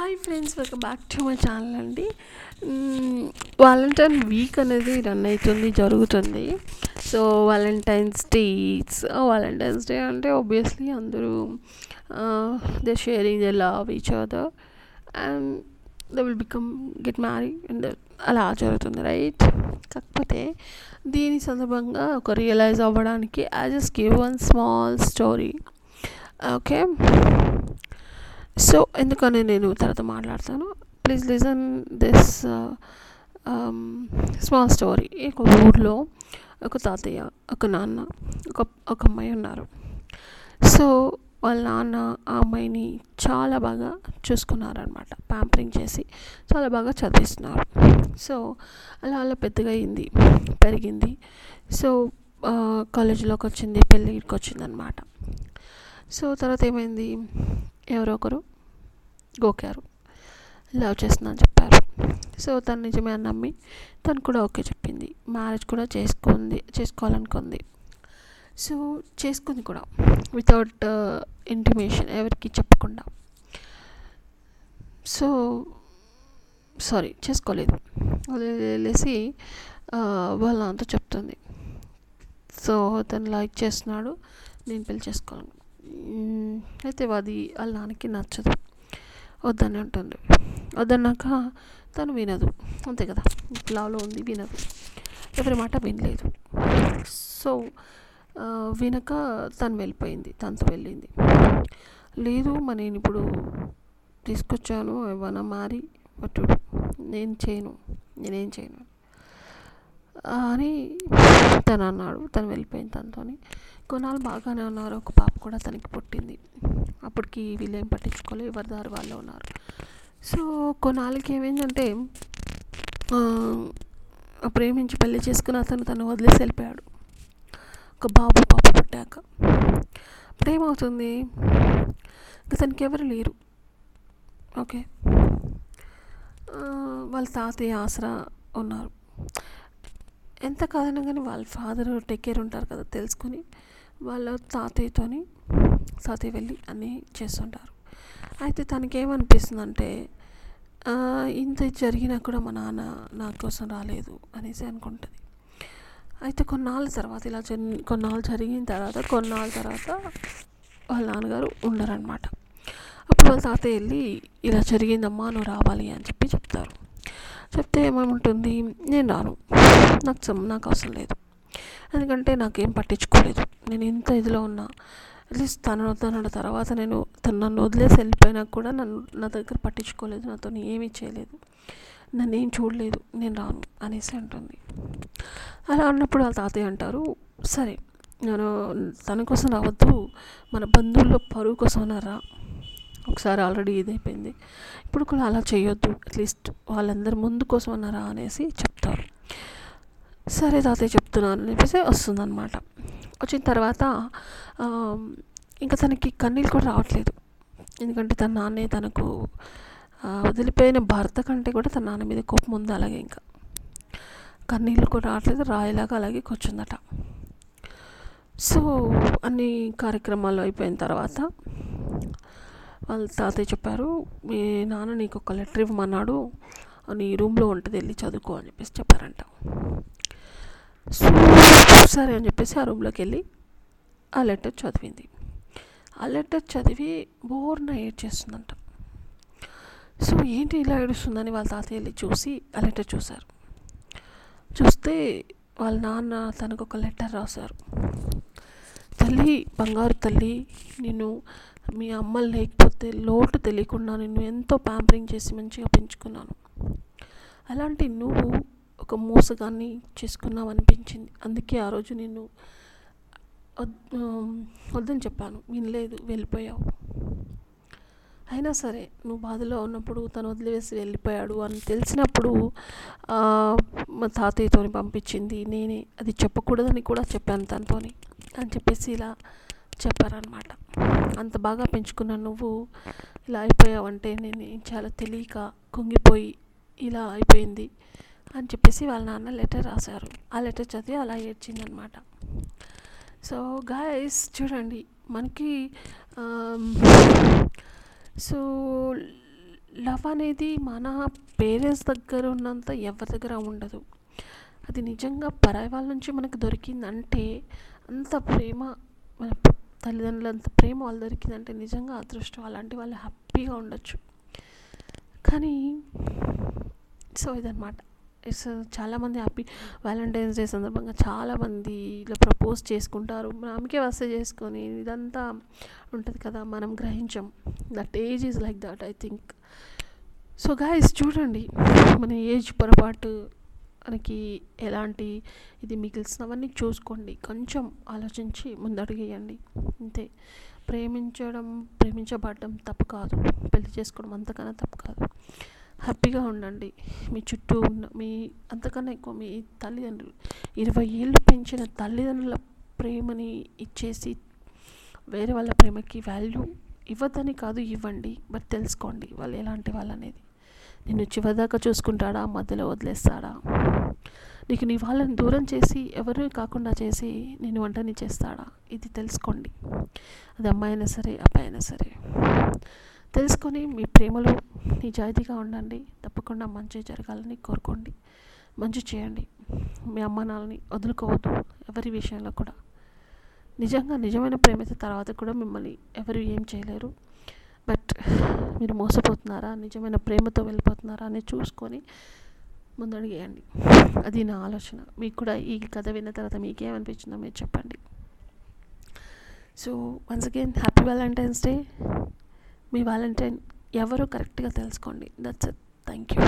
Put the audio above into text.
Hi friends welcome back to my channel అండి. Valentine week అనేది run అవుతుంది జరుగుతుంది. So Valentine's days Valentine's day అంటే ఆబ్వియస్లీ అందరూ they sharing the love each other and they will become get marry and అలా జరుగుతుంది right కాకపోతే దీని సందర్భంగా ఒక రియలైజ్ అవ్వడానికి I just give one small story okay so ఎందుకని నేను తర్వాత మాట్లాడతాను. Please listen this small story ఒక ఊర్లో ఒక తాతయ్య ఒక నాన్న ఒక ఒక అమ్మాయి ఉన్నారు. సో వాళ్ళ నాన్న ఆ అమ్మాయిని చాలా బాగా చూసుకున్నారనమాట ప్యాంపరింగ్ చేసి చాలా బాగా చదివిస్తున్నారు. సో అలా అలా పెద్దగా అయింది పెరిగింది. సో కాలేజీలోకి వచ్చింది పెళ్ళికి వచ్చింది అనమాట సో తర్వాత ఏమైంది? ఎవరో ఒకరు గోకారు. లవ్ చేస్తుందని చెప్పారు. సో తను నిజమే అని నమ్మి తను కూడా ఓకే చెప్పింది. మ్యారేజ్ కూడా చేసుకుంది చేసుకోవాలనుకుంది. సో చేసుకుంది కూడా వితౌట్ ఇంటిమేషన్ uh, ఎవరికి చెప్పకుండా. సో సారీ చేసుకోలేదు. వదిలేసి uh, వాళ్ళ అంతా చెప్తుంది. సో తను లైక్ చేస్తున్నాడు నేను పెళ్ళి చేసుకోవాలి. అయితే అది వాళ్ళ నాన్నకి నచ్చదు. వద్దని అంటుంది. వద్దన్నాక తను వినదు. అంతే కదా? లాలో ఉంది వినదు. ఎవరి మాట వినలేదు. సో వినక తను వెళ్ళిపోయింది తనతో వెళ్ళింది. లేదు మరి నేను ఇప్పుడు తీసుకొచ్చాను ఏమైనా మారి పట్టుడు నేను చేయను నేనేం చేయను అని. తను అన్నాడు. తను వెళ్ళిపోయింది తనతో కొన్నాళ్ళు బాగానే ఉన్నారు. ఒక పాప కూడా తనకి పుట్టింది. అప్పటికి వీళ్ళేం పట్టించుకోలేదు ఎవరి దారి వాళ్ళు ఉన్నారు. సో కొన్నాళ్ళకి ఏమైందంటే ప్రేమించి పెళ్ళి చేసుకున్న అతను తను వదిలేసి వెళ్ళిపోయాడు. ఒక బాబు పాప పుట్టాక. ఇప్పుడు ఏమవుతుంది అతనికి తనకి ఎవరు లేరు. ఓకే. వాళ్ళ తాతయ్య ఆసరా ఉన్నారు. ఎంత కాదన్నా కానీ వాళ్ళ ఫాదర్ టేక్ కేర్ ఉంటారు కదా తెలుసుకొని వాళ్ళ తాతయ్యతోని తాతయ్య వెళ్ళి అన్నీ చేస్తుంటారు. అయితే తనకేమనిపిస్తుందంటే ఇంత జరిగినా కూడా మా నాన్న నా కోసం రాలేదు అనేసి అనుకుంటుంది. అయితే కొన్నాళ్ళ తర్వాత ఇలా జరి కొన్నాళ్ళు జరిగిన తర్వాత కొన్నాళ్ళ తర్వాత వాళ్ళ నాన్నగారు ఉండరనమాట అప్పుడు వాళ్ళ తాతయ్య వెళ్ళి ఇలా జరిగిందమ్మా నువ్వు రావాలి అని చెప్పి చెప్తారు. చెప్తే ఏమేముంటుంది నేను రాను. నాకు నాకు అవసరం లేదు. ఎందుకంటే నాకేం పట్టించుకోలేదు. నేను ఇంత ఇదిలో ఉన్నా. అట్లీస్ట్ తను తన తర్వాత నేను తను నన్ను వదిలేసి వెళ్ళిపోయినా కూడా నన్ను నా దగ్గర పట్టించుకోలేదు. నాతో ఏమీ చేయలేదు. నన్ను ఏం చూడలేదు. నేను రాను అనేసి అంటుంది. అలా అన్నప్పుడు వాళ్ళ తాతయ్య అంటారు సరే నేను తన కోసం రావద్దు. మన బంధువుల్లో పరువు కోసం రా. ఒకసారి ఆల్రెడీ ఇదైపోయింది. ఇప్పుడు కూడా అలా చేయొద్దు. అట్లీస్ట్ వాళ్ళందరి ముందు కోసం అన్నారా అనేసి చెప్తారు. సరే తాతయ్య చెప్తున్నాను అని చెప్పేసి వస్తుందన్నమాట. వచ్చిన తర్వాత ఇంకా తనకి కన్నీళ్ళు కూడా రావట్లేదు. ఎందుకంటే తన నాన్నే తనకు వదిలిపోయిన భర్త కంటే కూడా తన నాన్న మీద కోపం ఉంది అలాగే ఇంకా. కన్నీళ్ళు కూడా రావట్లేదు రాయిలాగా అలాగే కూర్చుందట. సో అన్ని కార్యక్రమాలు అయిపోయిన తర్వాత వాళ్ళ తాతయ్య చెప్పారు మీ నాన్న నీకు ఒక లెటర్ ఇవ్వమన్నాడు నీ రూమ్లో ఉంటుంది వెళ్ళి చదువుకో అని చెప్పేసి చెప్పారంట. సరే అని చెప్పేసి ఆ రూమ్లోకి వెళ్ళి ఆ లెటర్ చదివింది. ఆ లెటర్ చదివి బోర్న ఏడ్చేస్తుందంట సో ఏంటి ఇలా ఏడుస్తుందని వాళ్ళ తాతయ్య వెళ్ళి చూసి ఆ లెటర్ చూశారు. చూస్తే వాళ్ళ నాన్న తనకు ఒక లెటర్ రాశారు. తల్లి బంగారు తల్లి నేను మీ అమ్మ లేకపోతే లోటు తెలియకుండా నిన్ను ఎంతో ప్యాంపరింగ్ చేసి మంచిగా పెంచుకున్నాను. అలాంటి నువ్వు ఒక మోసగాన్ని చేసుకున్నావు అనిపించింది అందుకే ఆ రోజు నేను వద్దని చెప్పాను. వినలేదు వెళ్ళిపోయావు. అయినా సరే నువ్వు బాధలో ఉన్నప్పుడు తను వదిలివేసి వెళ్ళిపోయాడు అని తెలిసినప్పుడు మా తాతయ్యతో పంపించింది. నేనే అది చెప్పకూడదని కూడా చెప్పాను తనతోని అని చెప్పేసి ఇలా చెప్పారనమాట అంత బాగా పెంచుకున్న నువ్వు ఇలా అయిపోయావంటే నేను చాలా తెలియక కుంగిపోయి ఇలా అయిపోయింది. అని చెప్పేసి వాళ్ళ నాన్న లెటర్ రాశారు. ఆ లెటర్ చదివి అలా ఏడ్చిందనమాట. సో గాయస్ చూడండి. మనకి సో లవ్ అనేది మన పేరెంట్స్ దగ్గర ఉన్నంత ఎవరి దగ్గర ఉండదు. అది నిజంగా పరాయి వాళ్ళ నుంచి మనకు దొరికిందంటే అంత ప్రేమ మన తల్లిదండ్రులు అంత ప్రేమ వాళ్ళు దొరికిందంటే నిజంగా అదృష్టం. అలాంటి వాళ్ళు హ్యాపీగా ఉండొచ్చు. కానీ సో ఇదనమాట. ఇట్స్ చాలామంది హ్యాపీ వ్యాలంటైన్స్ డే సందర్భంగా చాలామంది ఇలా ప్రపోజ్ చేసుకుంటారు. ఆమెకే వస్తే చేసుకొని ఇదంతా ఉంటుంది కదా మనం గ్రహించం. That age is like that I think so guys చూడండి మన ఏజ్ పొరపాటు మనకి ఎలాంటి ఇది మిగిలిసినవన్నీ చూసుకోండి. కొంచెం ఆలోచించి ముందడుగేయండి. అంతే. ప్రేమించడం ప్రేమించబడడం తప్పు కాదు. పెళ్ళి చేసుకోవడం అంతకన్నా తప్పు కాదు. హ్యాపీగా ఉండండి. మీ చుట్టూ ఉన్న మీ అంతకన్నా ఎక్కువ మీ తల్లిదండ్రులు ఇరవై ఏళ్ళు పెంచిన తల్లిదండ్రుల ప్రేమని ఇచ్చేసి వేరే వాళ్ళ ప్రేమకి వాల్యూ ఇవ్వదని కాదు ఇవ్వండి. బట్ తెలుసుకోండి వాళ్ళు ఎలాంటి వాళ్ళు అనేది. నిన్ను చివరిదాకా చూసుకుంటాడా? మధ్యలో వదిలేస్తాడా? నీకు నీ వాళ్ళని దూరం చేసి ఎవరు కాకుండా చేసి నేను వంటని చేస్తాడా? ఇది తెలుసుకోండి. అది అమ్మాయి అయినా సరే అబ్బాయి అయినా సరే. తెలుసుకొని మీ ప్రేమలో నిజాయితీగా ఉండండి. తప్పకుండా మంచి జరగాలని కోరుకోండి. మంచి చేయండి. మీ అమ్మానాలని నాన్నని వదులుకోవద్దు. ఎవరి విషయంలో కూడా. నిజంగా నిజమైన ప్రేమ అయితే తర్వాత కూడా మిమ్మల్ని ఎవరు ఏం చేయలేరు. బట్ మీరు మోసపోతున్నారా? నిజమైన ప్రేమతో వెళ్ళిపోతున్నారా? అని చూసుకొని ముందడిగేయండి. అది నా ఆలోచన. మీకు కూడా ఈ కథ విన్న తర్వాత మీకేమనిపించిందో మీరు చెప్పండి. So once again happy Valentine's day మీ వ్యాలంటైన్ ఎవరో కరెక్ట్గా తెలుసుకోండి. That's it thank you